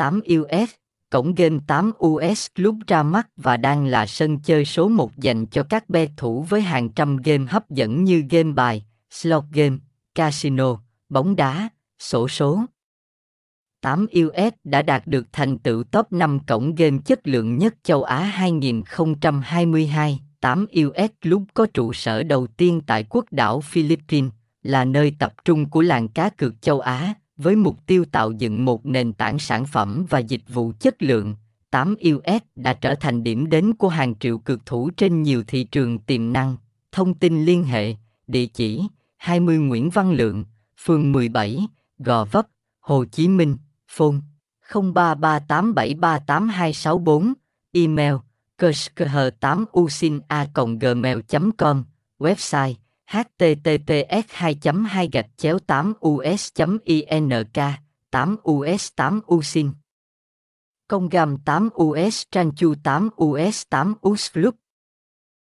8 US, cổng game 8 US Club ra mắt và đang là sân chơi số 1 dành cho các bê thủ với hàng trăm game hấp dẫn như game bài, slot game, casino, bóng đá, sổ số. 8 US đã đạt được thành tựu top 5 cổng game chất lượng nhất châu Á 2022. 8 US Club có trụ sở đầu tiên tại quốc đảo Philippines, là nơi tập trung của làng cá cược châu Á, với mục tiêu tạo dựng một nền tảng sản phẩm và dịch vụ chất lượng. 8 US đã trở thành điểm đến của hàng triệu cược thủ trên nhiều thị trường tiềm năng. Thông tin liên hệ, địa chỉ 20 Nguyễn Văn Lượng, phường 17, Gò Vấp, Hồ Chí Minh, phone 0338738264, email kerskh 8 usinagmail com website https 2 2 gạch chéo 8 us ink 8 us 8 usin công gam 8 us tranchu 8 us 8 us